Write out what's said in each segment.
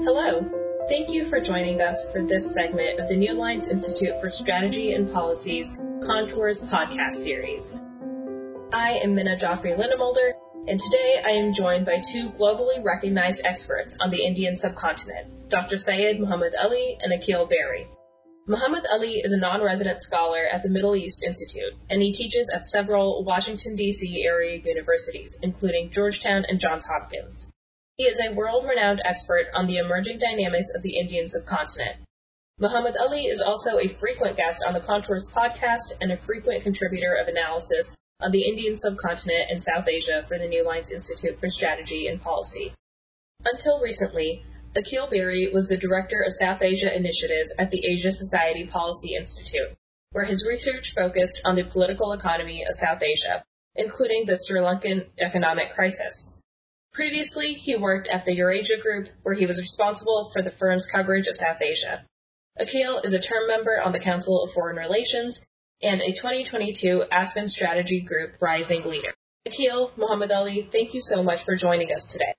Hello. Thank you for joining us for this segment of the New Lines Institute for Strategy and Policy's Contours podcast series. I am Minna Joffrey Lindemulder, and today I am joined by two globally recognized experts on the Indian subcontinent, Dr. Syed Muhammad Ali and Akhil Bery. Muhammad Ali is a non-resident scholar at the Middle East Institute, and he teaches at several Washington, D.C. area universities, including Georgetown and Johns Hopkins. He is a world-renowned expert on the emerging dynamics of the Indian subcontinent. Muhammad Ali is also a frequent guest on the Contours podcast and a frequent contributor of analysis on the Indian subcontinent and South Asia for the New Lines Institute for Strategy and Policy. Until recently, Akhil Bery was the director of South Asia initiatives at the Asia Society Policy Institute, where his research focused on the political economy of South Asia, including the Sri Lankan economic crisis. Previously, he worked at the Eurasia Group, where he was responsible for the firm's coverage of South Asia. Akhil is a term member on the Council of Foreign Relations and a 2022 Aspen Strategy Group Rising Leader. Akhil, Muhammad Ali, thank you so much for joining us today.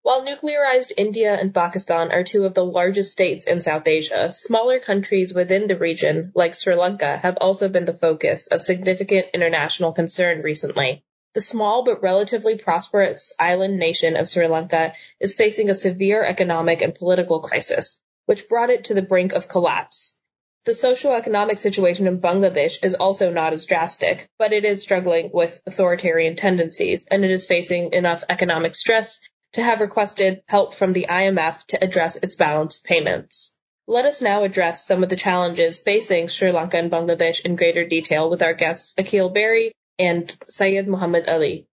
While nuclearized India and Pakistan are two of the largest states in South Asia, smaller countries within the region, like Sri Lanka, have also been the focus of significant international concern recently. The small but relatively prosperous island nation of Sri Lanka is facing a severe economic and political crisis, which brought it to the brink of collapse. The socio-economic situation in Bangladesh is also not as drastic, but it is struggling with authoritarian tendencies and it is facing enough economic stress to have requested help from the IMF to address its balance payments. Let us now address some of the challenges facing Sri Lanka and Bangladesh in greater detail with our guests Akhil Bery and Syed Muhammad Ali.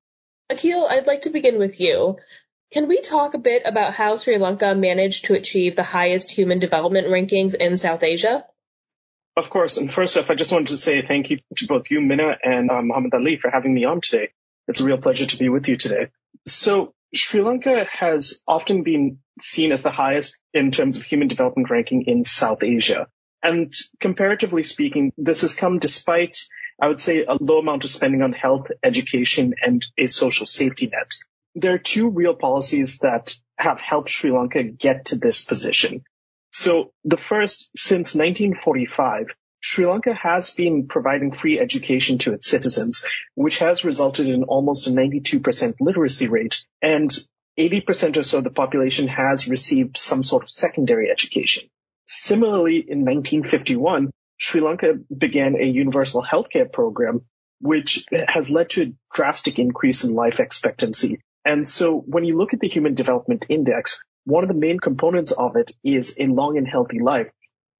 Akhil, I'd like to begin with you. Can we talk a bit about how Sri Lanka managed to achieve the highest human development rankings in South Asia? Of course. And first off, I just wanted to say thank you to both you, Minna, and uh, Muhammad Ali for having me on today. It's a real pleasure to be with you today. So Sri Lanka has often been seen as the highest in terms of human development ranking in South Asia. And comparatively speaking, this has come despite, I would say, a low amount of spending on health, education, and a social safety net. There are two real policies that have helped Sri Lanka get to this position. So the first, since 1945, Sri Lanka has been providing free education to its citizens, which has resulted in almost a 92% literacy rate, and 80% or so of the population has received some sort of secondary education. Similarly, in 1951, Sri Lanka began a universal healthcare program, which has led to a drastic increase in life expectancy. And so when you look at the Human Development Index, one of the main components of it is a long and healthy life.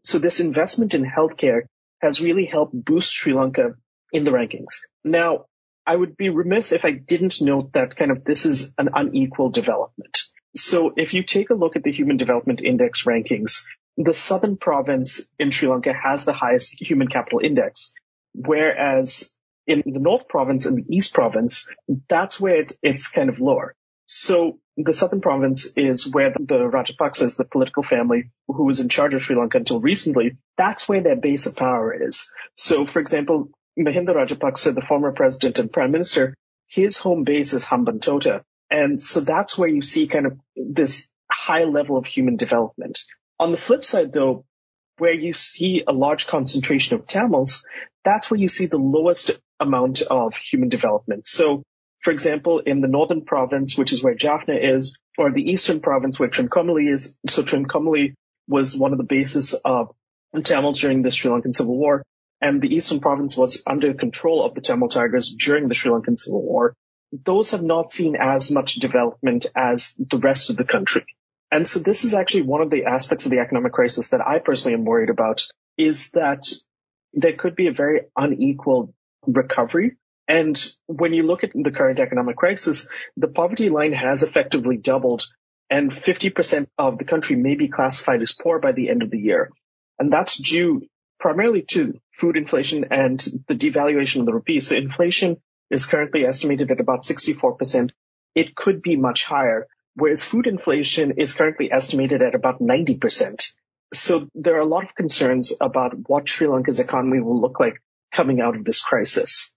So this investment in healthcare has really helped boost Sri Lanka in the rankings. Now, I would be remiss if I didn't note that kind of this is an unequal development. So if you take a look at the Human Development Index rankings, the southern province in Sri Lanka has the highest human capital index, whereas in the north province and the east province, that's where it, it's kind of lower. So the southern province is where the Rajapaksas, the political family who was in charge of Sri Lanka until recently, that's where their base of power is. So, for example, Mahinda Rajapaksa, the former president and prime minister, his home base is Hambantota. And so that's where you see kind of this high level of human development. On the flip side, though, where you see a large concentration of Tamils, that's where you see the lowest amount of human development. So for example, in the northern province, which is where Jaffna is, or the eastern province where Trincomalee is, so Trincomalee was one of the bases of Tamils during the Sri Lankan Civil War, and the eastern province was under control of the Tamil Tigers during the Sri Lankan Civil War. Those have not seen as much development as the rest of the country. And so this is actually one of the aspects of the economic crisis that I personally am worried about is that there could be a very unequal recovery and when you look at the current economic crisis, the poverty line has effectively doubled and 50% of the country may be classified as poor by the end of the year. And that's due primarily to food inflation and the devaluation of the rupee. So inflation is currently estimated at about 64%. It could be much higher, whereas food inflation is currently estimated at about 90%. So there are a lot of concerns about what Sri Lanka's economy will look like coming out of this crisis.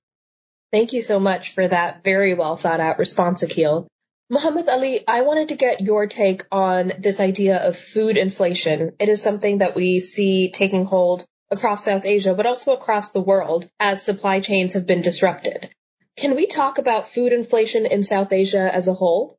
Thank you so much for that very well thought out response, Akhil. Muhammad Ali, I wanted to get your take on this idea of food inflation. It is something that we see taking hold across South Asia, but also across the world as supply chains have been disrupted. Can we talk about food inflation in South Asia as a whole?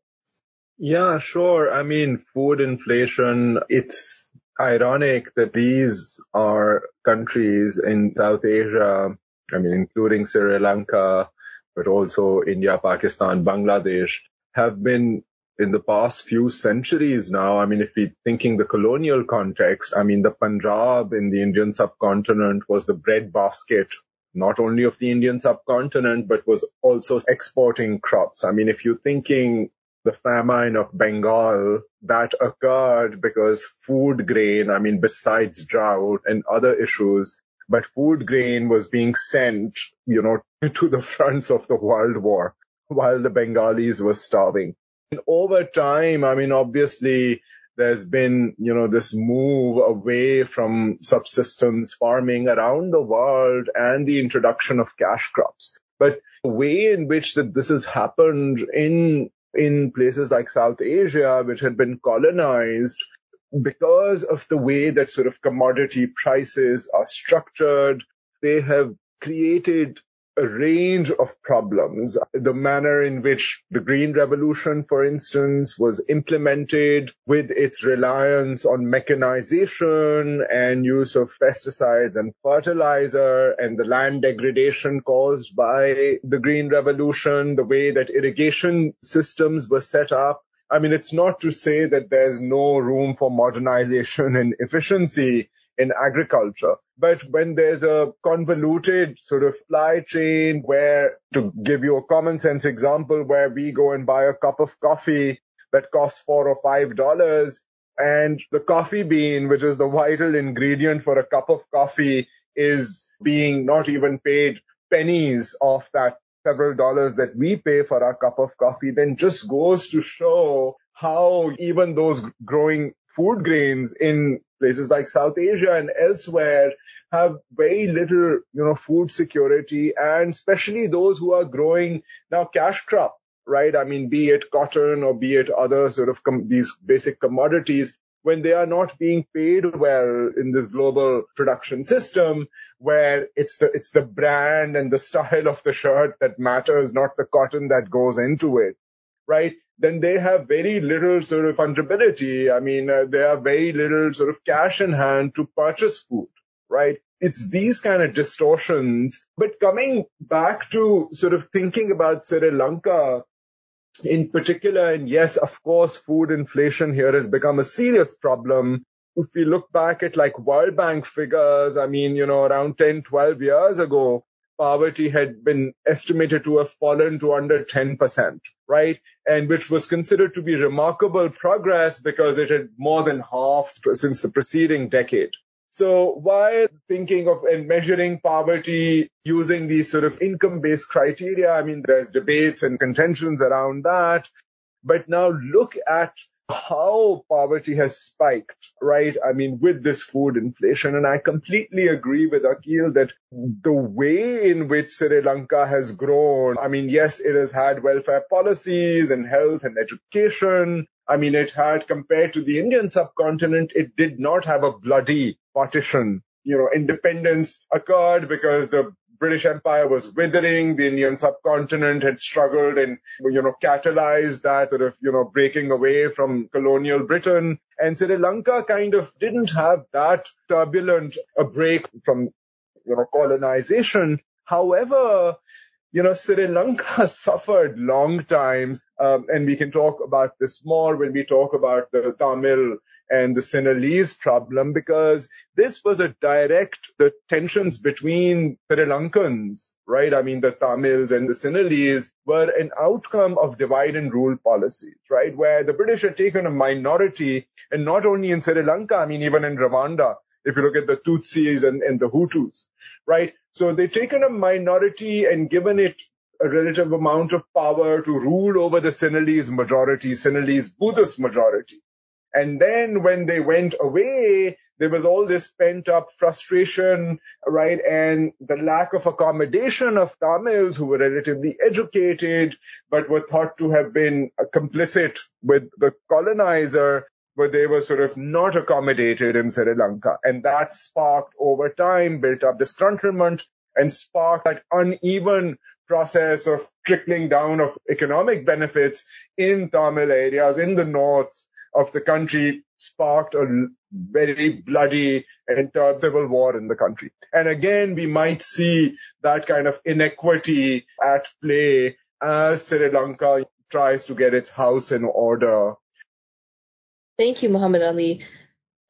Yeah, sure. I mean, food inflation, it's ironic that these are countries in South Asia, I mean, including Sri Lanka, but also India, Pakistan, Bangladesh, have been in the past few centuries now. I mean, if we're thinking the colonial context, I mean, the Punjab in the Indian subcontinent was the bread basket, not only of the Indian subcontinent, but was also exporting crops. I mean, if you're thinking the famine of Bengal that occurred because food grain, I mean, besides drought and other issues, but food grain was being sent, you know, to the fronts of the world war while the Bengalis were starving. And over time, I mean, obviously, there's been, you know, this move away from subsistence farming around the world and the introduction of cash crops. But the way in which that this has happened in in places like South Asia, which had been colonized, because of the way that sort of commodity prices are structured, they have created a range of problems. The manner in which the Green Revolution, for instance, was implemented with its reliance on mechanization and use of pesticides and fertilizer and the land degradation caused by the Green Revolution, the way that irrigation systems were set up. I mean, it's not to say that there's no room for modernization and efficiency in agriculture. But when there's a convoluted sort of supply chain where, to give you a common sense example, where we go and buy a cup of coffee that costs four or five dollars and the coffee bean, which is the vital ingredient for a cup of coffee, is being not even paid pennies of that several dollars that we pay for our cup of coffee, then just goes to show how even those growing food grains in places like South Asia and elsewhere have very little, you know, food security and especially those who are growing now cash crops, right? I mean, be it cotton or be it other sort of com- these basic commodities when they are not being paid well in this global production system where it's the it's the brand and the style of the shirt that matters not the cotton that goes into it right then they have very little sort of fungibility. I mean, uh, they have very little sort of cash in hand to purchase food, right? It's these kind of distortions. But coming back to sort of thinking about Sri Lanka in particular, and yes, of course, food inflation here has become a serious problem. If we look back at like World Bank figures, I mean, you know, around 10, 12 years ago, poverty had been estimated to have fallen to under 10%, right? And which was considered to be remarkable progress because it had more than halved since the preceding decade. So while thinking of and measuring poverty using these sort of income-based criteria, I mean, there's debates and contentions around that. But now look at how poverty has spiked, right? I mean, with this food inflation. And I completely agree with Akhil that the way in which Sri Lanka has grown, I mean, yes, it has had welfare policies and health and education. I mean, it had compared to the Indian subcontinent, it did not have a bloody partition you know, independence occurred because the British Empire was withering, the Indian subcontinent had struggled and, you know, catalyzed that sort of, you know, breaking away from colonial Britain. And Sri Lanka kind of didn't have that turbulent a break from, you know, colonization. However, you know, Sri Lanka suffered long times, um, and we can talk about this more when we talk about the Tamil and the Sinhalese problem because this was a direct, the tensions between Sri Lankans, right? I mean, the Tamils and the Sinhalese were an outcome of divide and rule policies, right? Where the British had taken a minority and not only in Sri Lanka, I mean, even in Rwanda, if you look at the Tutsis and, and the Hutus, right? So they've taken a minority and given it a relative amount of power to rule over the Sinhalese majority, Sinhalese Buddhist majority. And then when they went away, there was all this pent up frustration, right? And the lack of accommodation of Tamils who were relatively educated, but were thought to have been complicit with the colonizer, but they were sort of not accommodated in Sri Lanka. And that sparked over time, built up disgruntlement and sparked that uneven process of trickling down of economic benefits in Tamil areas in the north of the country sparked a very bloody and civil war in the country. And again, we might see that kind of inequity at play as Sri Lanka tries to get its house in order. Thank you, Muhammad Ali.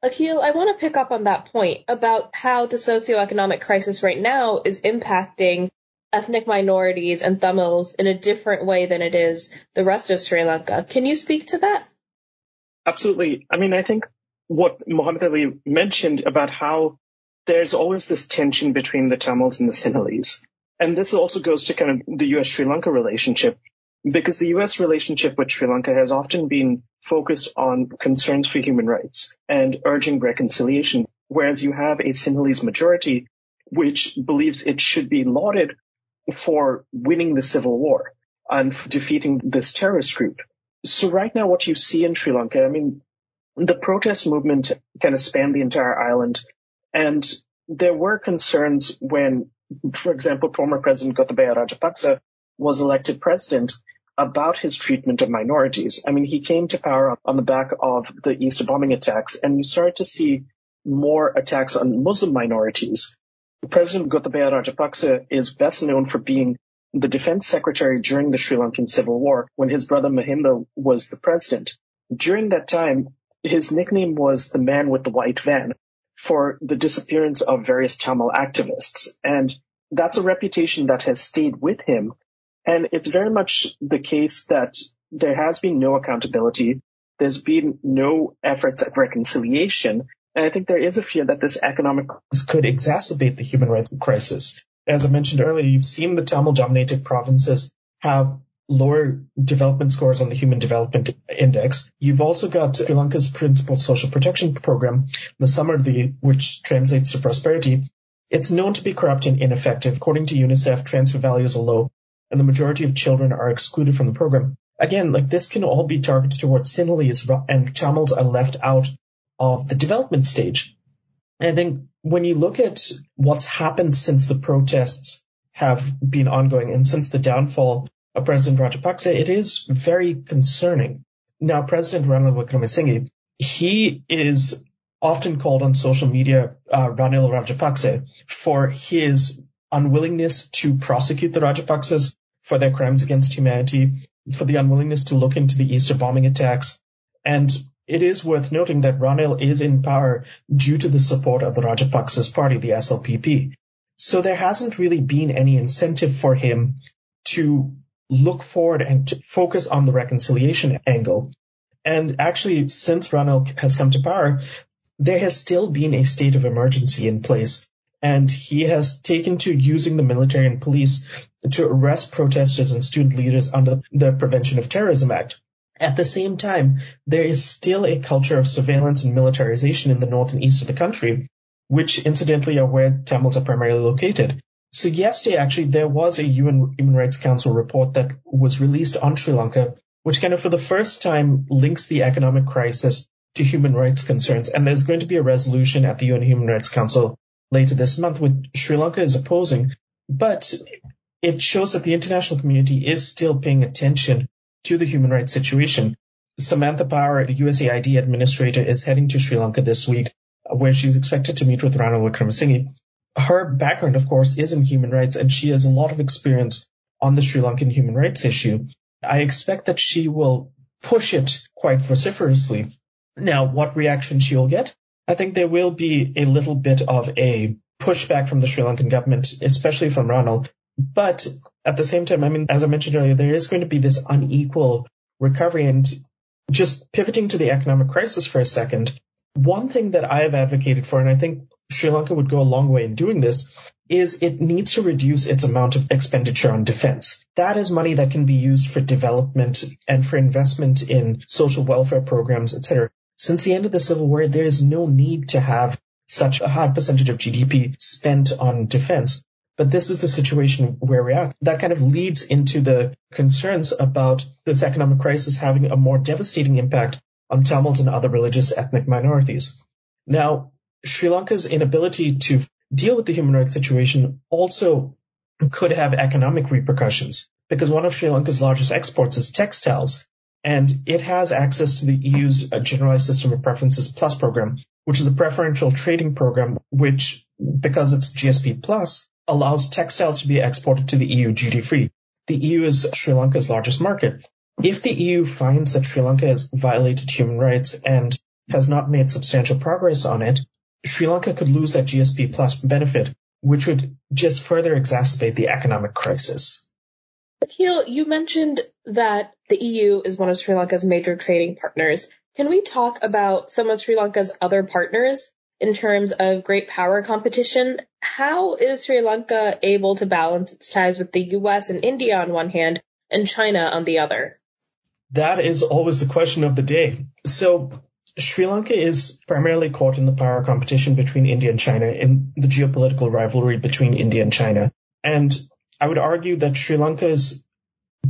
Akhil, I want to pick up on that point about how the socioeconomic crisis right now is impacting ethnic minorities and Tamils in a different way than it is the rest of Sri Lanka. Can you speak to that? Absolutely. I mean, I think what Muhammad Ali mentioned about how there's always this tension between the Tamils and the Sinhalese. And this also goes to kind of the US Sri Lanka relationship because the US relationship with Sri Lanka has often been focused on concerns for human rights and urging reconciliation, whereas you have a Sinhalese majority which believes it should be lauded for winning the civil war and defeating this terrorist group. So right now, what you see in Sri Lanka, I mean, the protest movement kind of spanned the entire island. And there were concerns when, for example, former President Gotabaya Rajapaksa was elected president about his treatment of minorities. I mean, he came to power on the back of the Easter bombing attacks, and you started to see more attacks on Muslim minorities. President Gotabaya Rajapaksa is best known for being the defense secretary during the Sri Lankan civil war when his brother Mahinda was the president. During that time, his nickname was the man with the white van for the disappearance of various Tamil activists. And that's a reputation that has stayed with him. And it's very much the case that there has been no accountability. There's been no efforts at reconciliation. And I think there is a fear that this economic crisis could exacerbate the human rights crisis as I mentioned earlier, you've seen the Tamil dominated provinces have lower development scores on the Human Development Index. You've also got Sri Lanka's Principal Social Protection Program, the Samurdhi, which translates to prosperity. It's known to be corrupt and ineffective. According to UNICEF, transfer values are low, and the majority of children are excluded from the program. Again, like this can all be targeted towards Sinhalese, and Tamils are left out of the development stage. And I think when you look at what's happened since the protests have been ongoing and since the downfall of President Rajapaksa, it is very concerning. Now, President Ranil Wickremesinghe, he is often called on social media uh, Ranil Rajapaksa for his unwillingness to prosecute the Rajapaksas for their crimes against humanity, for the unwillingness to look into the Easter bombing attacks, and it is worth noting that Ranil is in power due to the support of the Rajapaksa's party, the SLPP. So there hasn't really been any incentive for him to look forward and focus on the reconciliation angle. And actually, since Ranil has come to power, there has still been a state of emergency in place. And he has taken to using the military and police to arrest protesters and student leaders under the Prevention of Terrorism Act. At the same time, there is still a culture of surveillance and militarization in the north and east of the country, which incidentally are where Tamils are primarily located. So yesterday, actually, there was a UN Human Rights Council report that was released on Sri Lanka, which kind of for the first time links the economic crisis to human rights concerns. And there's going to be a resolution at the UN Human Rights Council later this month, which Sri Lanka is opposing. But it shows that the international community is still paying attention to the human rights situation. Samantha Power, the USAID administrator, is heading to Sri Lanka this week, where she's expected to meet with Ranil Wickremesinghe. Her background, of course, is in human rights, and she has a lot of experience on the Sri Lankan human rights issue. I expect that she will push it quite vociferously. Now, what reaction she will get? I think there will be a little bit of a pushback from the Sri Lankan government, especially from Ranil. But at the same time, I mean, as I mentioned earlier, there is going to be this unequal recovery. And just pivoting to the economic crisis for a second, one thing that I have advocated for, and I think Sri Lanka would go a long way in doing this, is it needs to reduce its amount of expenditure on defense. That is money that can be used for development and for investment in social welfare programs, etc. since the end of the Civil War, there is no need to have such a high percentage of GDP spent on defense. But this is the situation where we're at. That kind of leads into the concerns about this economic crisis having a more devastating impact on Tamils and other religious ethnic minorities. Now, Sri Lanka's inability to deal with the human rights situation also could have economic repercussions because one of Sri Lanka's largest exports is textiles and it has access to the EU's Generalized System of Preferences Plus program, which is a preferential trading program, which, because it's GSP Plus, allows textiles to be exported to the EU duty free. The EU is Sri Lanka's largest market. If the EU finds that Sri Lanka has violated human rights and has not made substantial progress on it, Sri Lanka could lose that GSP Plus benefit, which would just further exacerbate the economic crisis. Akhil, you mentioned that the EU is one of Sri Lanka's major trading partners. Can we talk about some of Sri Lanka's other partners in terms of great power competition? How is Sri Lanka able to balance its ties with the US and India on one hand and China on the other? That is always the question of the day. So Sri Lanka is primarily caught in the power competition between India and China in the geopolitical rivalry between India and China. And I would argue that Sri Lanka's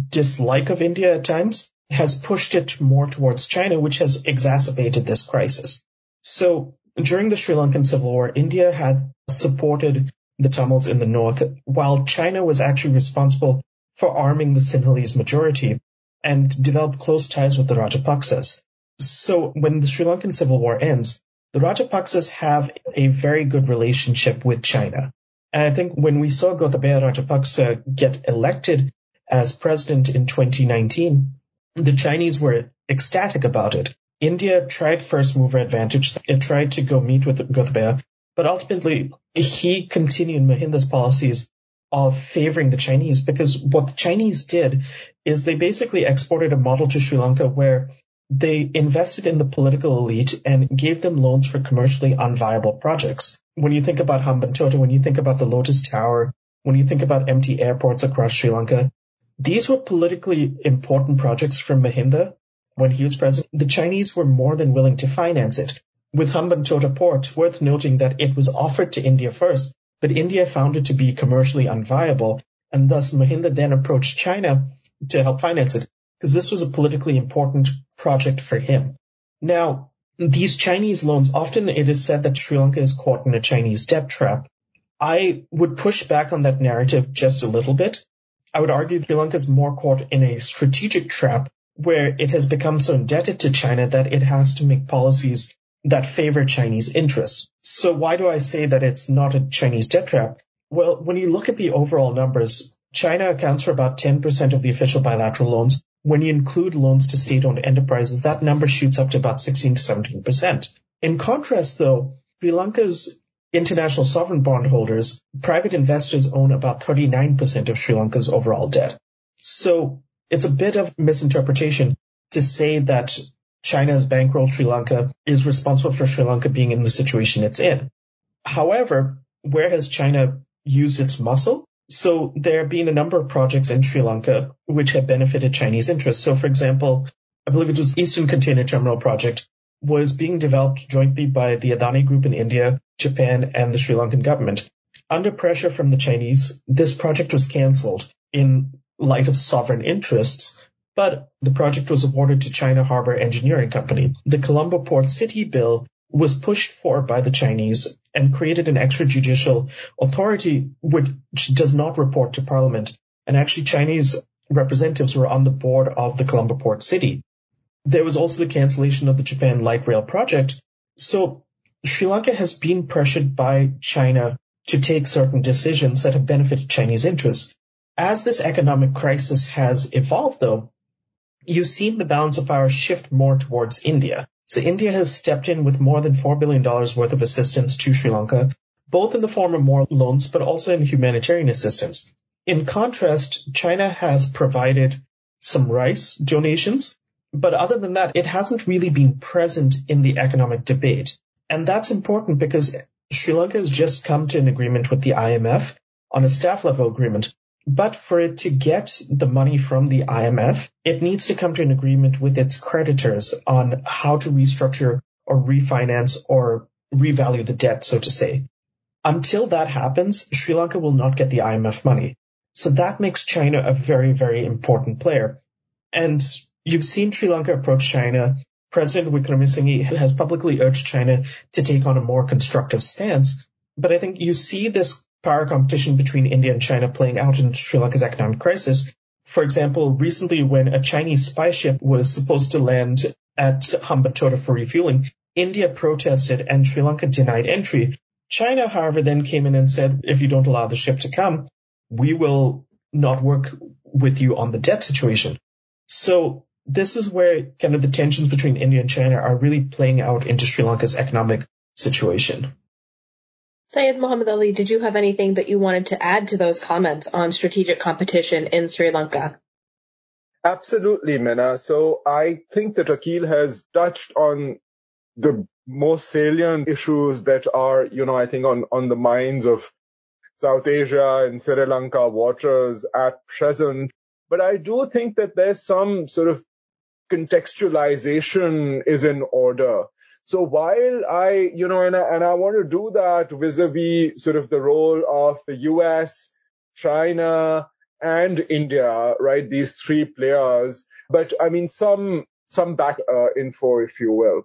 dislike of India at times has pushed it more towards China, which has exacerbated this crisis. So during the Sri Lankan Civil War, India had supported the Tamils in the north, while China was actually responsible for arming the Sinhalese majority and developed close ties with the Rajapaksas. So when the Sri Lankan Civil War ends, the Rajapaksas have a very good relationship with China. And I think when we saw Gotabaya Rajapaksa get elected as president in 2019, the Chinese were ecstatic about it. India tried first mover advantage. It tried to go meet with Gotabaya, but ultimately he continued Mahinda's policies of favoring the Chinese because what the Chinese did is they basically exported a model to Sri Lanka where they invested in the political elite and gave them loans for commercially unviable projects. When you think about Hambantota, when you think about the Lotus Tower, when you think about empty airports across Sri Lanka, these were politically important projects for Mahinda when he was president. The Chinese were more than willing to finance it. With Hambantota Port, worth noting that it was offered to India first, but India found it to be commercially unviable, and thus Mahinda then approached China to help finance it because this was a politically important project for him. Now, these Chinese loans, often it is said that Sri Lanka is caught in a Chinese debt trap. I would push back on that narrative just a little bit. I would argue Sri Lanka is more caught in a strategic trap where it has become so indebted to China that it has to make policies that favor Chinese interests. So why do I say that it's not a Chinese debt trap? Well, when you look at the overall numbers, China accounts for about 10% of the official bilateral loans, when you include loans to state-owned enterprises, that number shoots up to about 16 to 17%. In contrast, though, Sri Lanka's international sovereign bondholders, private investors own about 39% of Sri Lanka's overall debt. So it's a bit of misinterpretation to say that China's bankroll Sri Lanka is responsible for Sri Lanka being in the situation it's in. However, where has China used its muscle? So there have been a number of projects in Sri Lanka which have benefited Chinese interests. So for example, I believe it was Eastern Container Terminal Project was being developed jointly by the Adani Group in India, Japan, and the Sri Lankan government. Under pressure from the Chinese, this project was cancelled in light of sovereign interests, but the project was awarded to China Harbor Engineering Company. The Colombo Port City Bill was pushed for by the Chinese and created an extrajudicial authority which does not report to parliament. And actually Chinese representatives were on the board of the Colombo Port City. There was also the cancellation of the Japan light rail project. So Sri Lanka has been pressured by China to take certain decisions that have benefited Chinese interests. As this economic crisis has evolved though, you've seen the balance of power shift more towards India. So India has stepped in with more than $4 billion worth of assistance to Sri Lanka, both in the form of more loans, but also in humanitarian assistance. In contrast, China has provided some rice donations, but other than that, it hasn't really been present in the economic debate. And that's important because Sri Lanka has just come to an agreement with the IMF on a staff level agreement. But for it to get the money from the IMF, it needs to come to an agreement with its creditors on how to restructure or refinance or revalue the debt, so to say. Until that happens, Sri Lanka will not get the IMF money. So that makes China a very, very important player. And you've seen Sri Lanka approach China. President Wickremesinghe has publicly urged China to take on a more constructive stance. But I think you see this power competition between India and China playing out in Sri Lanka's economic crisis. For example, recently when a Chinese spy ship was supposed to land at Hambantota for refueling, India protested and Sri Lanka denied entry. China, however, then came in and said, if you don't allow the ship to come, we will not work with you on the debt situation. So this is where kind of the tensions between India and China are really playing out into Sri Lanka's economic situation. Syed Muhammad Ali, did you have anything that you wanted to add to those comments on strategic competition in Sri Lanka? Absolutely, Mina. So I think that Akhil has touched on the most salient issues that are, you know, I think on, on the minds of South Asia and Sri Lanka waters at present. But I do think that there's some sort of contextualization is in order. So while I, you know, and I, and I want to do that vis-a-vis sort of the role of the US, China, and India, right? These three players. But I mean, some, some back uh, info, if you will.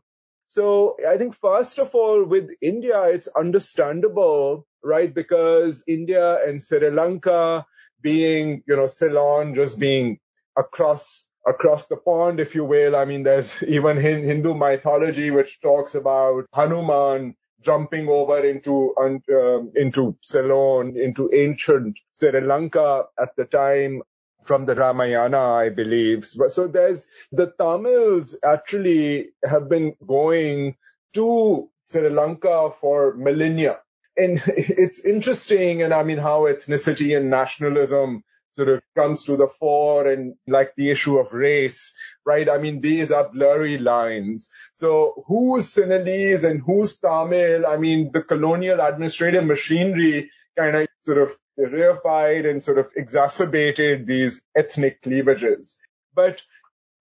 So I think first of all, with India, it's understandable, right? Because India and Sri Lanka being, you know, Ceylon just being across across the pond, if you will. I mean, there's even Hindu mythology which talks about Hanuman jumping over into um, into Ceylon, into ancient Sri Lanka at the time from the Ramayana, I believe. So there's the Tamils actually have been going to Sri Lanka for millennia. And it's interesting, and I mean, how ethnicity and nationalism sort of comes to the fore and like the issue of race, right? I mean, these are blurry lines. So who's Sinhalese and who's Tamil? I mean, the colonial administrative machinery kind of sort of reified and sort of exacerbated these ethnic cleavages. But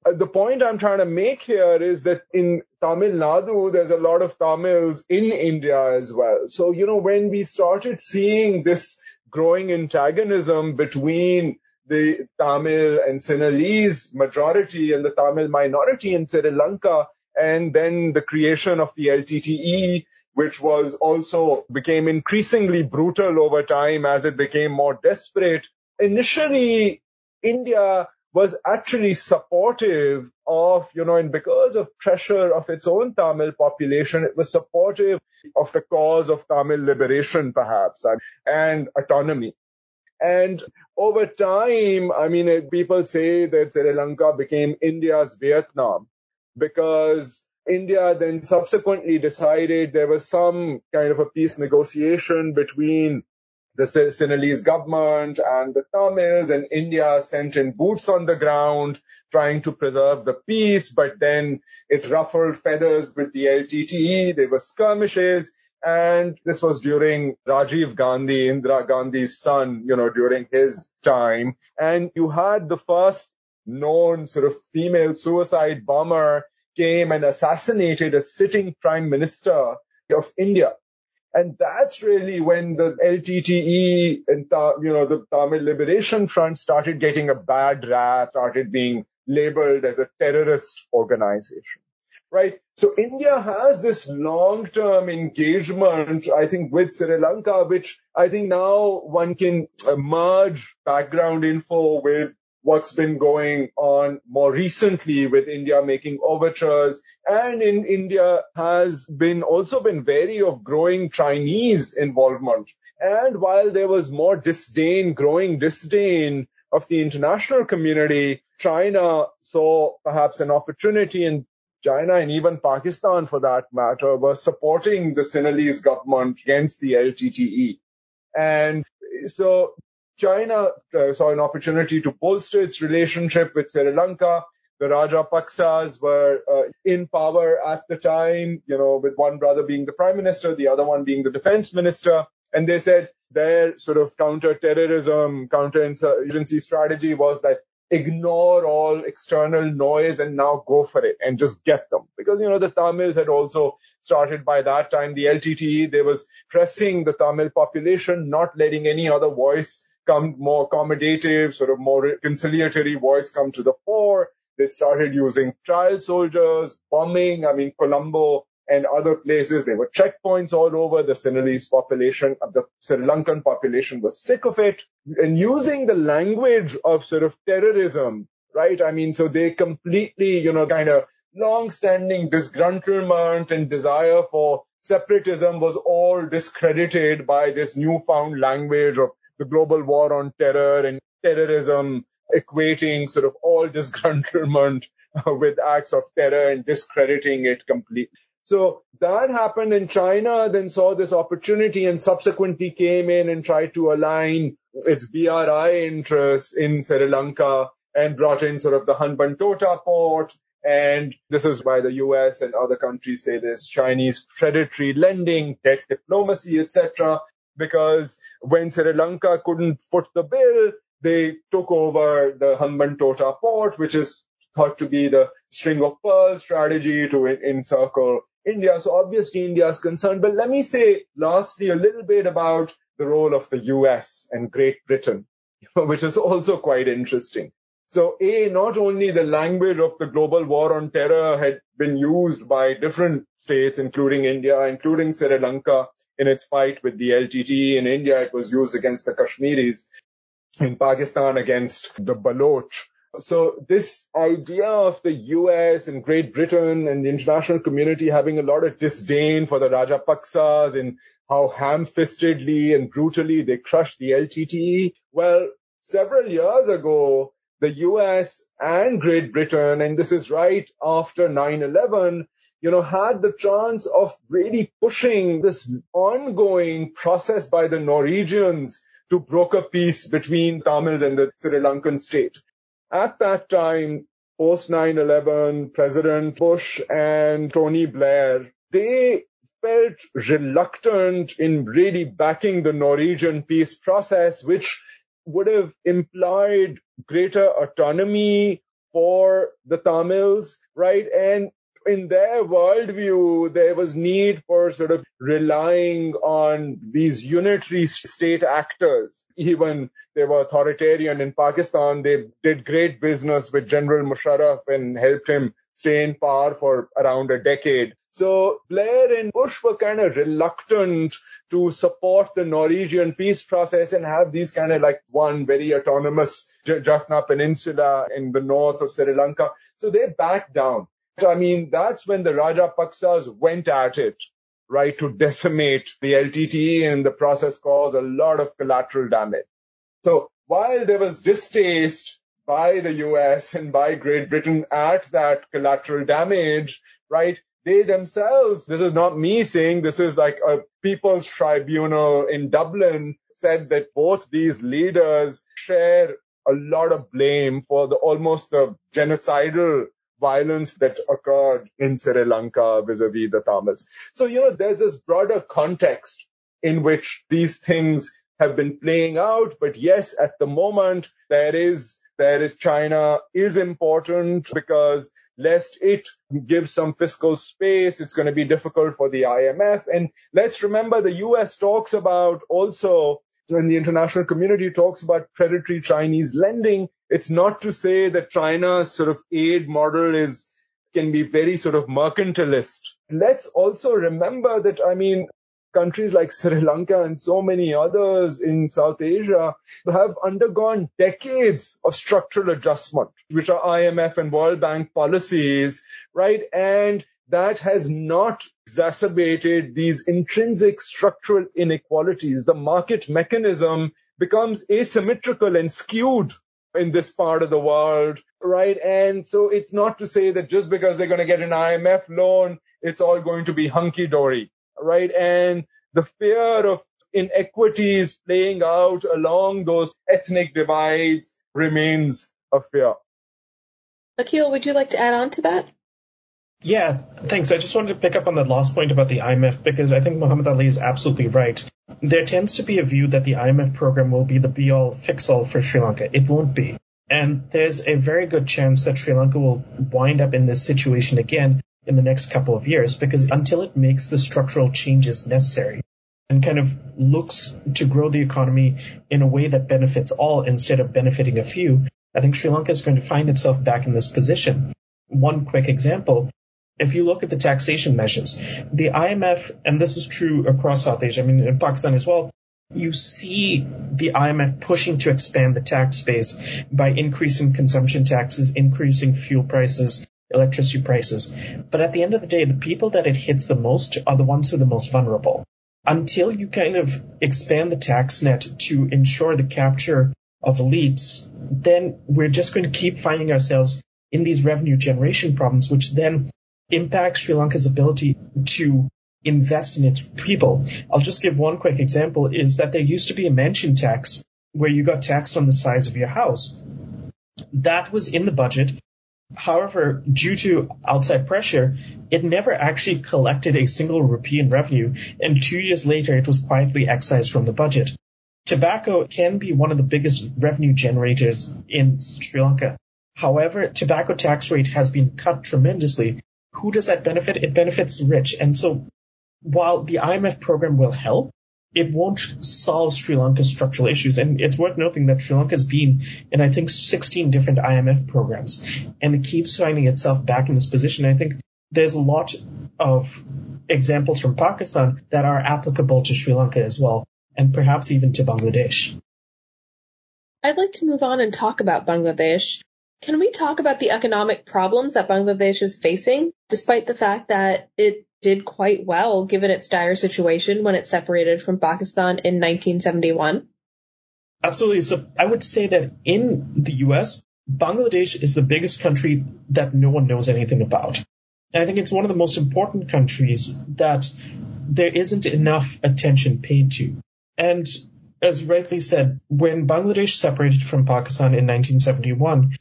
uh, the point I'm trying to make here is that in Tamil Nadu, there's a lot of Tamils in India as well. So, you know, when we started seeing this growing antagonism between the Tamil and Sinhalese majority and the Tamil minority in Sri Lanka, and then the creation of the LTTE, which was also became increasingly brutal over time as it became more desperate. Initially, India was actually supportive of, you know, and because of pressure of its own Tamil population, it was supportive of the cause of Tamil liberation, perhaps, and autonomy. And over time, I mean, eh, people say that Sri Lanka became India's Vietnam because India then subsequently decided there was some kind of a peace negotiation between the Sinhalese government and the Tamils and India sent in boots on the ground trying to preserve the peace, but then it ruffled feathers with the LTTE. There were skirmishes. And this was during Rajiv Gandhi, Indira Gandhi's son, you know, during his time. And you had the first known sort of female suicide bomber came and assassinated a sitting prime minister of India. And that's really when the LTTE and, you know, the Tamil Liberation Front started getting a bad rap, started being labeled as a terrorist organization. Right. So India has this long-term engagement, I think, with Sri Lanka, which I think now one can merge background info with what's been going on more recently with India making overtures. And in India has been also been wary of growing Chinese involvement. And while there was more disdain, growing disdain of the international community, China saw perhaps an opportunity and China and even Pakistan for that matter was supporting the Sinhalese government against the LTTE. And so China uh, saw an opportunity to bolster its relationship with Sri Lanka. The Rajapaksas were uh, in power at the time, you know, with one brother being the prime minister, the other one being the defense minister. And they said, their sort of counter-terrorism, counter-insurgency strategy was that ignore all external noise and now go for it and just get them. Because, you know, the Tamils had also started by that time, the LTTE, they was pressing the Tamil population, not letting any other voice come more accommodative, sort of more conciliatory voice come to the fore. They started using child soldiers, bombing. I mean, Colombo and other places. There were checkpoints all over. The Sinhalese population, of the Sri Lankan population was sick of it and using the language of sort of terrorism, right? I mean, so they completely, you know, kind of long-standing disgruntlement and desire for separatism was all discredited by this newfound language of the global war on terror and terrorism equating sort of all disgruntlement with acts of terror and discrediting it completely. So that happened in China, then saw this opportunity and subsequently came in and tried to align its BRI interests in Sri Lanka and brought in sort of the Hambantota port. And this is why the US and other countries say this Chinese predatory lending, debt diplomacy, etc. Because when Sri Lanka couldn't foot the bill, they took over the Hambantota port, which is thought to be the string of pearls strategy to encircle India. So obviously India is concerned. But let me say lastly a little bit about the role of the US and Great Britain, which is also quite interesting. So A, not only the language of the global war on terror had been used by different states, including India, including Sri Lanka, in its fight with the LTT. In India, it was used against the Kashmiris. In Pakistan, against the Baloch. So this idea of the US and Great Britain and the international community having a lot of disdain for the Rajapaksas and how ham-fistedly and brutally they crushed the LTTE. Well, several years ago, the US and Great Britain, and this is right after 9-11, you know, had the chance of really pushing this ongoing process by the Norwegians to broker peace between Tamils and the Sri Lankan state. At that time, post 9-11, President Bush and Tony Blair, they felt reluctant in really backing the Norwegian peace process, which would have implied greater autonomy for the Tamils, right? And in their worldview, there was need for sort of relying on these unitary state actors. Even they were authoritarian in Pakistan. They did great business with General Musharraf and helped him stay in power for around a decade. So Blair and Bush were kind of reluctant to support the Norwegian peace process and have these kind of like one very autonomous Jaffna Peninsula in the north of Sri Lanka. So they backed down. I mean, that's when the Rajapaksas went at it, right, to decimate the LTTE and the process cause a lot of collateral damage. So while there was distaste by the US and by Great Britain at that collateral damage, right, they themselves, this is not me saying, this is like a people's tribunal in Dublin said that both these leaders share a lot of blame for the almost the genocidal violence that occurred in Sri Lanka vis-a-vis the Tamils. So, you know, there's this broader context in which these things have been playing out. But yes, at the moment, there is, there is China is important because lest it give some fiscal space, it's going to be difficult for the IMF. And let's remember the US talks about also when the international community talks about predatory Chinese lending, it's not to say that China's sort of aid model is can be very sort of mercantilist. Let's also remember that, I mean, countries like Sri Lanka and so many others in South Asia have undergone decades of structural adjustment, which are IMF and World Bank policies, right? And that has not exacerbated these intrinsic structural inequalities. The market mechanism becomes asymmetrical and skewed in this part of the world, right? And so it's not to say that just because they're going to get an IMF loan, it's all going to be hunky dory, right? And the fear of inequities playing out along those ethnic divides remains a fear. Akhil, would you like to add on to that? Yeah, thanks. I just wanted to pick up on that last point about the IMF because I think Muhammad Ali is absolutely right. There tends to be a view that the IMF program will be the be all fix all for Sri Lanka. It won't be. And there's a very good chance that Sri Lanka will wind up in this situation again in the next couple of years because until it makes the structural changes necessary and kind of looks to grow the economy in a way that benefits all instead of benefiting a few, I think Sri Lanka is going to find itself back in this position. One quick example. If you look at the taxation measures, the IMF, and this is true across South Asia, I mean, in Pakistan as well, you see the IMF pushing to expand the tax base by increasing consumption taxes, increasing fuel prices, electricity prices. But at the end of the day, the people that it hits the most are the ones who are the most vulnerable. Until you kind of expand the tax net to ensure the capture of elites, then we're just going to keep finding ourselves in these revenue generation problems, which then impact Sri Lanka's ability to invest in its people. I'll just give one quick example is that there used to be a mansion tax where you got taxed on the size of your house. That was in the budget. However, due to outside pressure, it never actually collected a single rupee in revenue, and two years later it was quietly excised from the budget. Tobacco can be one of the biggest revenue generators in Sri Lanka. However, tobacco tax rate has been cut tremendously. Who does that benefit? It benefits rich. And so while the IMF program will help, it won't solve Sri Lanka's structural issues. And it's worth noting that Sri Lanka has been in, I think, 16 different IMF programs, and it keeps finding itself back in this position. I think there's a lot of examples from Pakistan that are applicable to Sri Lanka as well, and perhaps even to Bangladesh. I'd like to move on and talk about Bangladesh. Can we talk about the economic problems that Bangladesh is facing, despite the fact that it did quite well given its dire situation when it separated from Pakistan in 1971? Absolutely. So I would say that in the US, Bangladesh is the biggest country that no one knows anything about. And I think it's one of the most important countries that there isn't enough attention paid to. And as rightly said, when Bangladesh separated from Pakistan in 1971,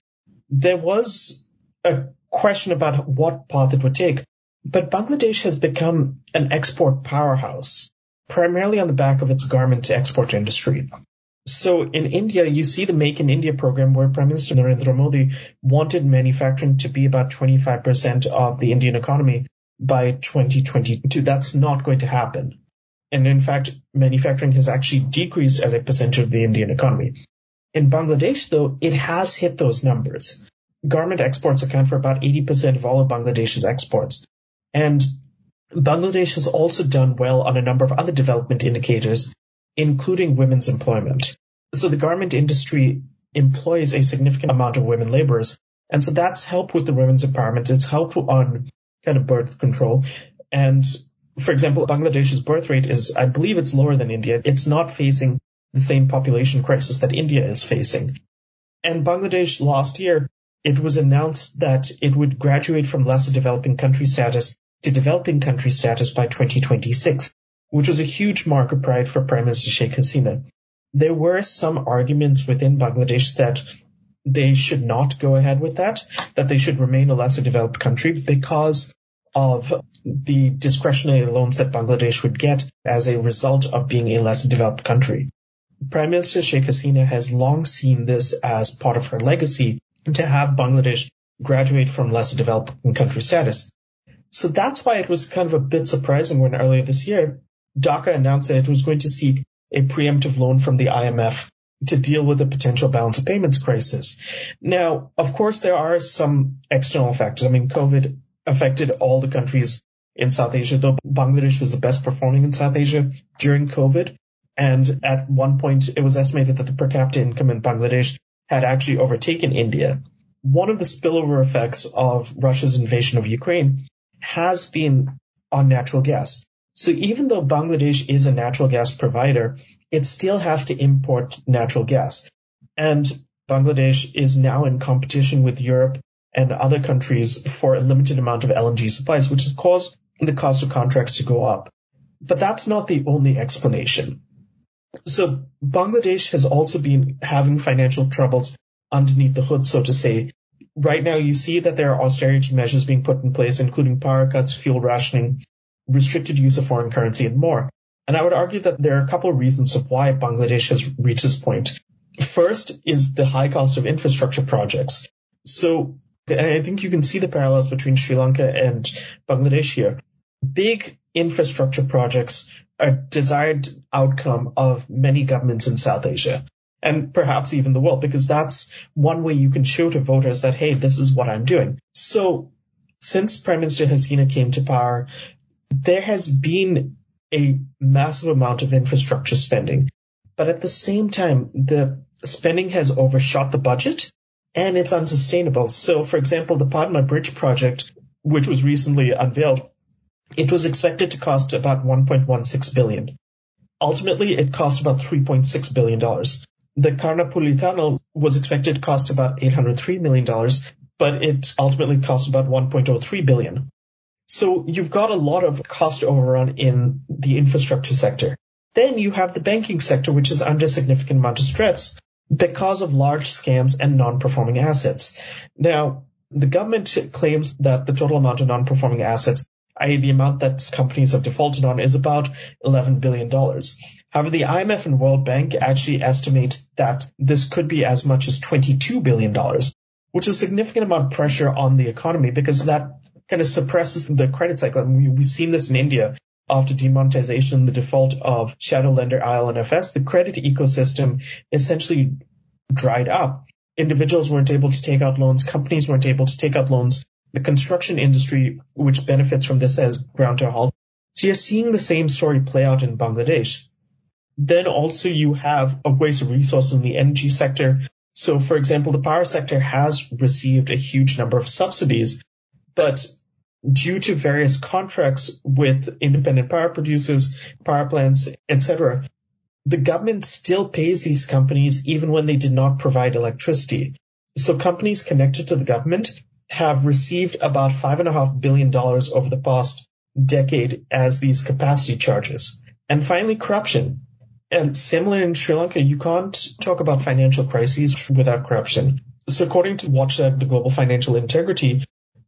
there was a question about what path it would take. But Bangladesh has become an export powerhouse, primarily on the back of its garment export industry. So in India, you see the Make in India program where Prime Minister Narendra Modi wanted manufacturing to be about 25% of the Indian economy by 2022. That's not going to happen. And in fact, manufacturing has actually decreased as a percentage of the Indian economy. In Bangladesh, though, it has hit those numbers. Garment exports account for about 80% of all of Bangladesh's exports. And Bangladesh has also done well on a number of other development indicators, including women's employment. So the garment industry employs a significant amount of women laborers. And so that's helped with the women's empowerment. It's helped on kind of birth control. And for example, Bangladesh's birth rate is, I believe it's lower than India. It's not facing the same population crisis that India is facing. And Bangladesh last year, it was announced that it would graduate from lesser developing country status to developing country status by 2026, which was a huge mark of pride for Prime Minister Sheikh Hasina. There were some arguments within Bangladesh that they should not go ahead with that, that they should remain a lesser developed country because of the discretionary loans that Bangladesh would get as a result of being a less developed country. Prime Minister Sheikh Hasina has long seen this as part of her legacy to have Bangladesh graduate from lesser developed country status. So that's why it was kind of a bit surprising when earlier this year, Dhaka announced that it was going to seek a preemptive loan from the IMF to deal with a potential balance of payments crisis. Now, of course, there are some external factors. I mean, COVID affected all the countries in South Asia, though Bangladesh was the best performing in South Asia during COVID. And at one point, it was estimated that the per capita income in Bangladesh had actually overtaken India. One of the spillover effects of Russia's invasion of Ukraine has been on natural gas. So even though Bangladesh is a natural gas provider, it still has to import natural gas. And Bangladesh is now in competition with Europe and other countries for a limited amount of LNG supplies, which has caused the cost of contracts to go up. But that's not the only explanation. So Bangladesh has also been having financial troubles underneath the hood, so to say, right now you see that there are austerity measures being put in place, including power cuts, fuel rationing, restricted use of foreign currency, and more. And I would argue that there are a couple of reasons of why Bangladesh has reached this point. First is the high cost of infrastructure projects. So I think you can see the parallels between Sri Lanka and Bangladesh here. Big infrastructure projects are desired outcome of many governments in South Asia and perhaps even the world, because that's one way you can show to voters that, hey, this is what I'm doing. So since Prime Minister Hasina came to power, there has been a massive amount of infrastructure spending. But at the same time, the spending has overshot the budget and it's unsustainable. So, for example, the Padma Bridge project, which was recently unveiled, it was expected to cost about 1.16 billion. Ultimately, it cost about 3.6 billion dollars. The Karnaphuli tunnel was expected to cost about 803 million dollars, but it ultimately cost about 1.03 billion. So you've got a lot of cost overrun in the infrastructure sector. Then you have the banking sector, which is under significant amount of stress because of large scams and non-performing assets. Now, the government claims that the total amount of non-performing assets, i.e. the amount that companies have defaulted on, is about $11 billion. However, the IMF and World Bank actually estimate that this could be as much as $22 billion, which is a significant amount of pressure on the economy because that kind of suppresses the credit cycle. Mean, we've seen this in India after demonetization, the default of shadow lender IL&FS, the credit ecosystem essentially dried up. Individuals weren't able to take out loans. Companies weren't able to take out loans. The construction industry, which benefits from this, as ground to halt. So you're seeing the same story play out in Bangladesh. Then also you have a waste of resources in the energy sector. So for example, the power sector has received a huge number of subsidies, but due to various contracts with independent power producers, power plants, etc., the government still pays these companies even when they did not provide electricity. So companies connected to the government have received about five and a half billion dollars over the past decade as these capacity charges. And finally, corruption. And similar in Sri Lanka, you can't talk about financial crises without corruption. So according to Watchdog, the Global Financial Integrity,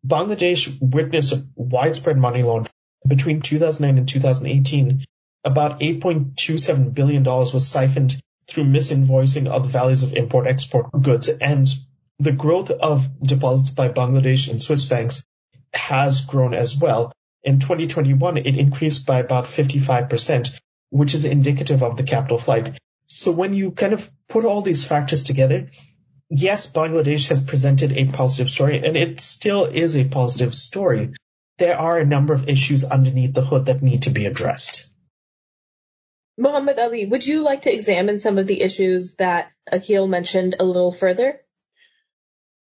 Bangladesh witnessed widespread money laundering. Between 2009 and 2018, about $8.27 billion was siphoned through misinvoicing of the values of import-export goods, and the growth of deposits by Bangladesh in Swiss banks has grown as well. In 2021, it increased by about 55%, which is indicative of the capital flight. So when you kind of put all these factors together, yes, Bangladesh has presented a positive story, and it still is a positive story. There are a number of issues underneath the hood that need to be addressed. Muhammad Ali, would you like to examine some of the issues that Akhil mentioned a little further?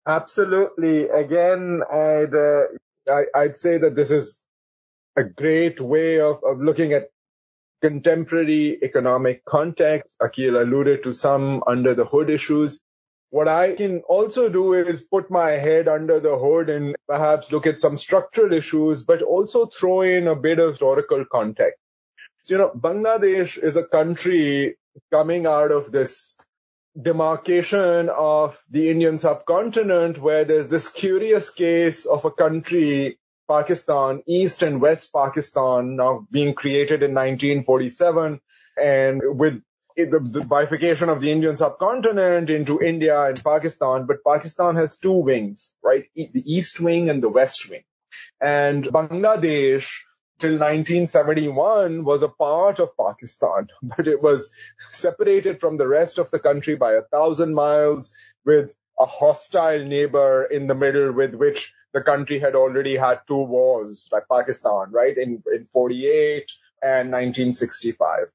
Absolutely. Again, I'd, uh, I, I'd say that this is a great way of, of looking at contemporary economic context. Akhil alluded to some under the hood issues. What I can also do is put my head under the hood and perhaps look at some structural issues, but also throw in a bit of historical context. So, you know, Bangladesh is a country coming out of this demarcation of the Indian subcontinent where there's this curious case of a country, Pakistan, East and West Pakistan, now being created in 1947 and with the, the, bifurcation of the Indian subcontinent into India and Pakistan, but Pakistan has two wings, right? The East wing and the West wing. And Bangladesh till 1971 was a part of Pakistan, but it was separated from the rest of the country by a thousand miles with a hostile neighbor in the middle with which the country had already had two wars, like Pakistan, right? In, in 48 and 1965.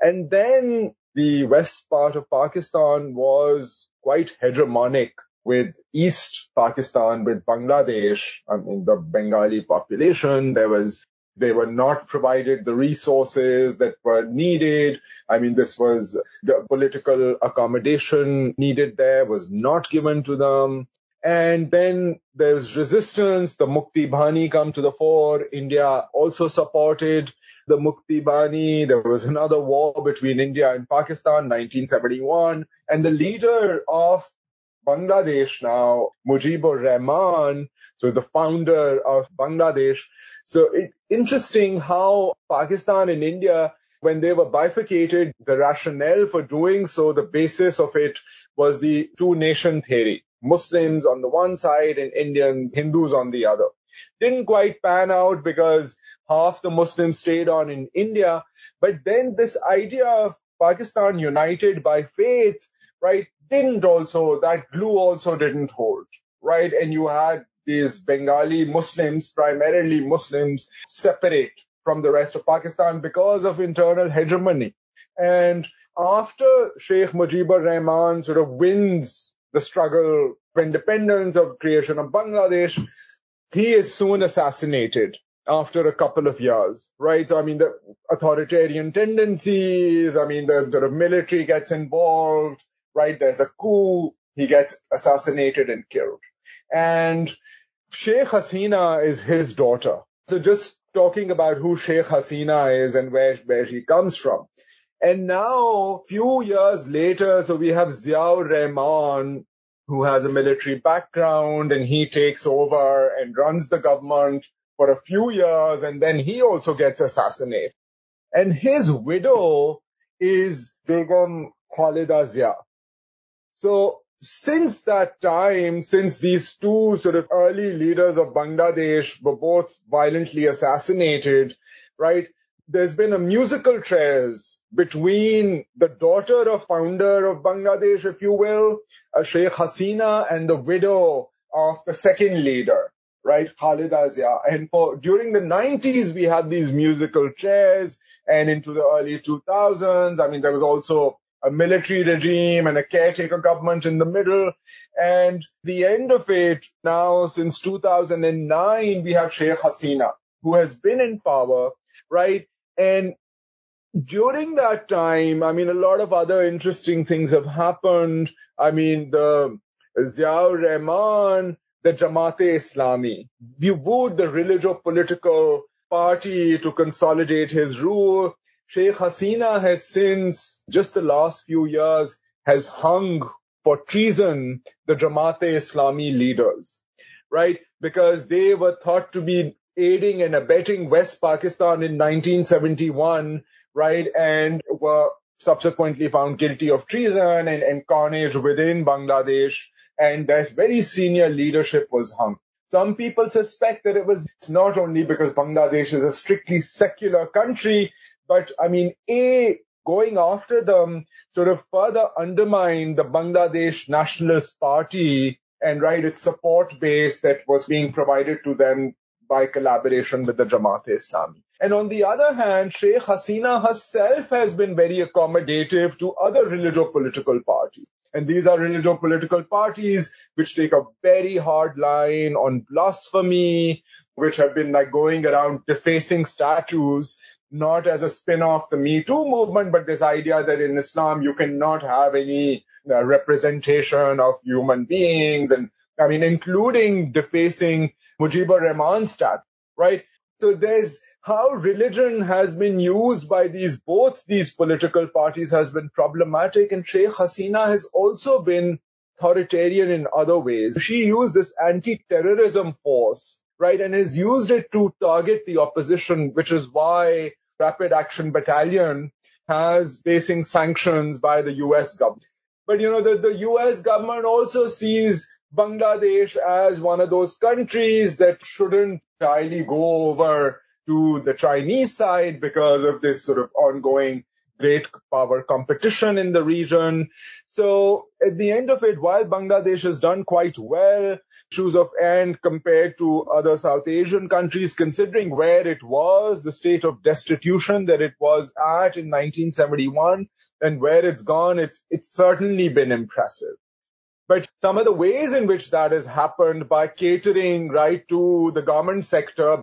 And then the west part of Pakistan was quite hegemonic with East Pakistan, with Bangladesh. I mean, the Bengali population, there was, they were not provided the resources that were needed. I mean, this was the political accommodation needed there was not given to them. And then there's resistance. The Mukti Bahini come to the fore. India also supported the Mukti Bahini. There was another war between India and Pakistan, 1971. And the leader of Bangladesh now, Mujibur Rahman, so the founder of Bangladesh. So it's interesting how Pakistan and India, when they were bifurcated, the rationale for doing so, the basis of it was the two nation theory. Muslims on the one side and Indians, Hindus on the other. Didn't quite pan out because half the Muslims stayed on in India. But then this idea of Pakistan united by faith, right, didn't also, that glue also didn't hold, right? And you had these Bengali Muslims, primarily Muslims, separate from the rest of Pakistan because of internal hegemony. And after Sheikh Mujibur Rahman sort of wins the struggle for independence of creation of Bangladesh, he is soon assassinated after a couple of years, right? So, I mean, the authoritarian tendencies, I mean, the sort of military gets involved, right? There's a coup, he gets assassinated and killed. And Sheikh Hasina is his daughter. So just talking about who Sheikh Hasina is and where, where she comes from. And now, few years later, so we have Ziaur Rahman, who has a military background and he takes over and runs the government for a few years and then he also gets assassinated. And his widow is Begum Khalida Zia. So since that time, since these two sort of early leaders of Bangladesh were both violently assassinated, right? there's been a musical chairs between the daughter of founder of Bangladesh, if you will, uh, Sheikh Hasina, and the widow of the second leader, right, Khalid Zia. And for during the 90s, we had these musical chairs, and into the early 2000s, I mean, there was also a military regime and a caretaker government in the middle. And the end of it now, since 2009, we have Sheikh Hasina, who has been in power, right? And during that time, I mean, a lot of other interesting things have happened. I mean, the Ziaur Rahman, the Jamaat-e Islami, wooed the religious political party to consolidate his rule. Sheikh Hasina has since just the last few years has hung for treason the Jamaat-e Islami leaders, right? Because they were thought to be aiding and abetting West Pakistan in 1971, right? And were subsequently found guilty of treason and, and carnage within Bangladesh. And their very senior leadership was hung. Some people suspect that it was not only because Bangladesh is a strictly secular country, but I mean, A, going after them sort of further undermined the Bangladesh Nationalist Party and right its support base that was being provided to them by collaboration with the Jamaat-e-Islami. And on the other hand, Sheikh Hasina herself has been very accommodative to other religio-political parties. And these are religio-political parties which take a very hard line on blasphemy, which have been like going around defacing statues, not as a spin-off the Me Too movement, but this idea that in Islam you cannot have any uh, representation of human beings and I mean, including defacing Mujibur Rahman's statue, right? So there's how religion has been used by these, both these political parties has been problematic and Sheikh Hasina has also been authoritarian in other ways. She used this anti-terrorism force, right, and has used it to target the opposition, which is why Rapid Action Battalion has facing sanctions by the US government. But you know, the, the US government also sees Bangladesh as one of those countries that shouldn't entirely go over to the Chinese side because of this sort of ongoing great power competition in the region. So at the end of it, while Bangladesh has done quite well, issues of end compared to other South Asian countries, considering where it was, the state of destitution that it was at in 1971 and where it's gone, it's, it's certainly been impressive. But some of the ways in which that has happened by catering right to the garment sector,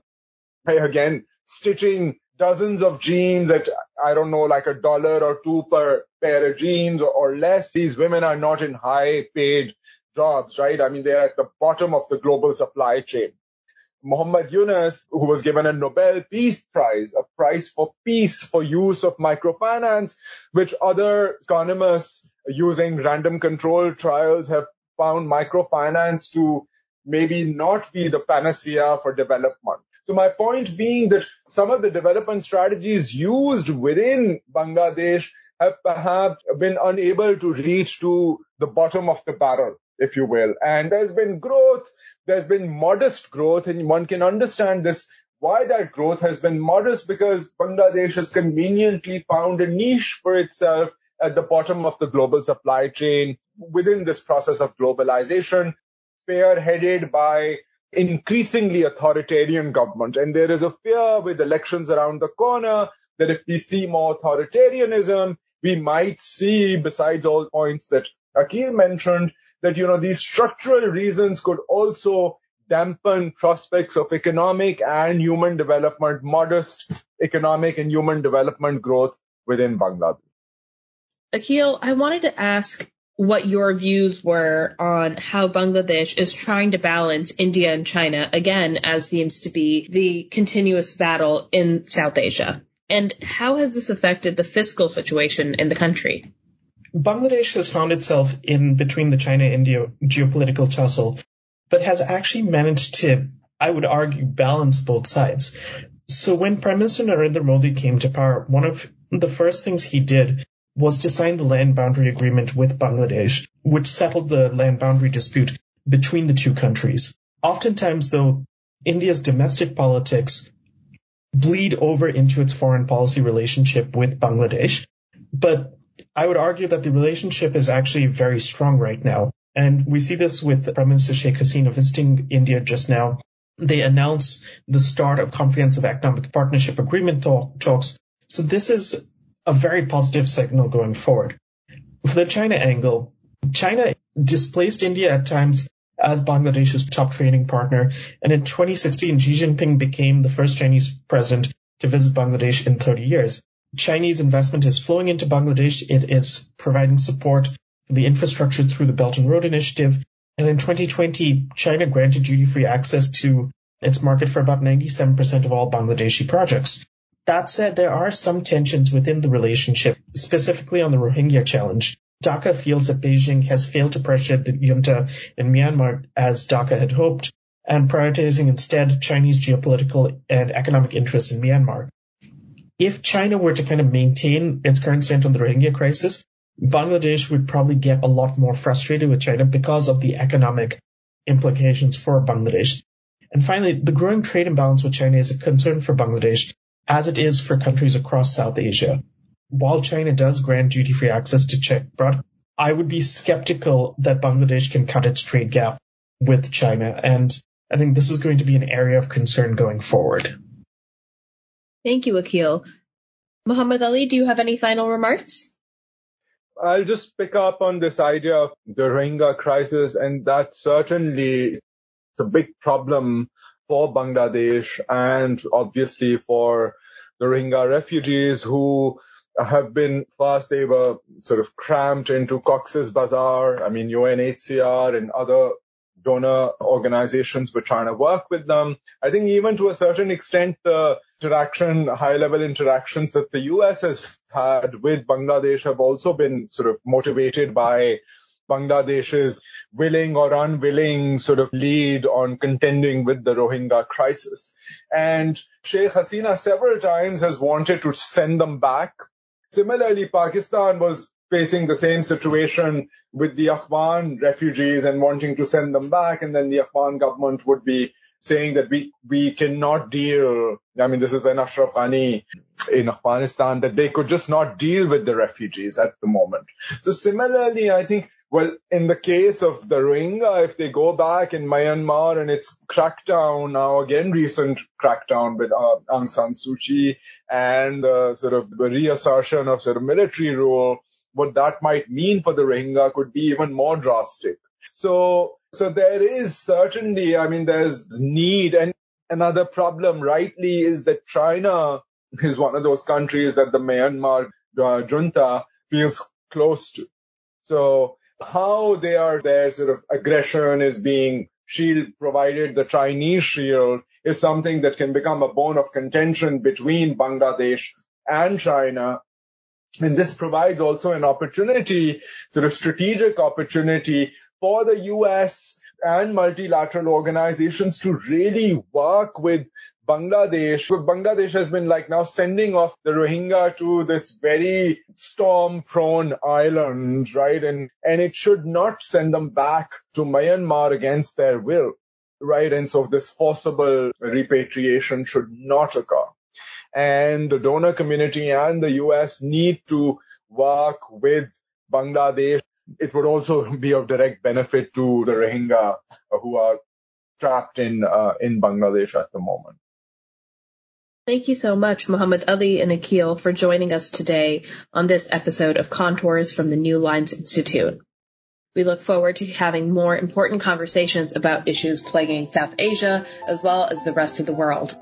again, stitching dozens of jeans at, I don't know, like a dollar or two per pair of jeans or, or less. These women are not in high paid jobs, right? I mean, they're at the bottom of the global supply chain. Muhammad Yunus, who was given a Nobel Peace Prize, a prize for peace for use of microfinance, which other economists using random control trials have found microfinance to maybe not be the panacea for development. So my point being that some of the development strategies used within Bangladesh have perhaps been unable to reach to the bottom of the barrel, if you will. And there's been growth, there's been modest growth, and one can understand this why that growth has been modest because Bangladesh has conveniently found a niche for itself at the bottom of the global supply chain within this process of globalization, spearheaded by increasingly authoritarian government. And there is a fear with elections around the corner that if we see more authoritarianism, we might see, besides all points that Akhil mentioned, that, you know, these structural reasons could also dampen prospects of economic and human development, modest economic and human development growth within Bangladesh. Akhil, I wanted to ask what your views were on how Bangladesh is trying to balance India and China, again, as seems to be the continuous battle in South Asia. And how has this affected the fiscal situation in the country? Bangladesh has found itself in between the China India geopolitical tussle, but has actually managed to, I would argue, balance both sides. So when Prime Minister Narendra Modi came to power, one of the first things he did was to sign the land boundary agreement with Bangladesh, which settled the land boundary dispute between the two countries. Oftentimes, though, India's domestic politics bleed over into its foreign policy relationship with Bangladesh. But I would argue that the relationship is actually very strong right now. And we see this with Prime Minister Sheikh Hasina visiting India just now. They announced the start of comprehensive economic partnership agreement talk, talks. So this is a very positive signal going forward. For the China angle, China displaced India at times as Bangladesh's top trading partner. And in 2016, Xi Jinping became the first Chinese president to visit Bangladesh in 30 years. Chinese investment is flowing into Bangladesh. It is providing support for the infrastructure through the Belt and Road Initiative. And in 2020, China granted duty-free access to its market for about 97% of all Bangladeshi projects. That said, there are some tensions within the relationship, specifically on the Rohingya challenge. Dhaka feels that Beijing has failed to pressure the junta in Myanmar as Dhaka had hoped, and prioritizing instead Chinese geopolitical and economic interests in Myanmar. If China were to kind of maintain its current stance on the Rohingya crisis, Bangladesh would probably get a lot more frustrated with China because of the economic implications for Bangladesh. And finally, the growing trade imbalance with China is a concern for Bangladesh, as it is for countries across South Asia while China does grant duty free access to Czech product, I would be skeptical that Bangladesh can cut its trade gap with China. And I think this is going to be an area of concern going forward. Thank you, Akhil. Muhammad Ali, do you have any final remarks? I'll just pick up on this idea of the Rohingya crisis, and that certainly is a big problem for Bangladesh and obviously for the Rohingya refugees who have been first they were sort of cramped into Cox's Bazar. I mean, UNHCR and other donor organizations were trying to work with them. I think even to a certain extent, the interaction, high level interactions that the US has had with Bangladesh have also been sort of motivated by Bangladesh's willing or unwilling sort of lead on contending with the Rohingya crisis. And Sheikh Hasina several times has wanted to send them back Similarly, Pakistan was facing the same situation with the Afghan refugees and wanting to send them back. And then the Afghan government would be saying that we, we cannot deal. I mean, this is when Ashraf Ghani in Afghanistan, that they could just not deal with the refugees at the moment. So similarly, I think, well, in the case of the Rohingya, if they go back in Myanmar and its crackdown, now again, recent crackdown with uh, Aung San Suu Kyi and uh, sort of the reassertion of sort of military rule, what that might mean for the Rohingya could be even more drastic. So so there is certainly, I mean, there's need. And another problem, rightly, is that China is one of those countries that the Myanmar uh, junta feels close to. So how they are, their sort of aggression is being shield provided, the Chinese shield is something that can become a bone of contention between Bangladesh and China. And this provides also an opportunity, sort of strategic opportunity for the US and multilateral organizations to really work with Bangladesh. Bangladesh has been like now sending off the Rohingya to this very storm prone island, right? And, and it should not send them back to Myanmar against their will, right? And so this forcible repatriation should not occur. And the donor community and the US need to work with Bangladesh. It would also be of direct benefit to the Rohingya who are trapped in uh, in Bangladesh at the moment. Thank you so much, Muhammad Ali and Akhil, for joining us today on this episode of Contours from the New Lines Institute. We look forward to having more important conversations about issues plaguing South Asia as well as the rest of the world.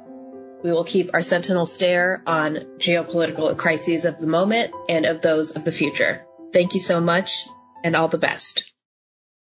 We will keep our sentinel stare on geopolitical crises of the moment and of those of the future. Thank you so much and all the best.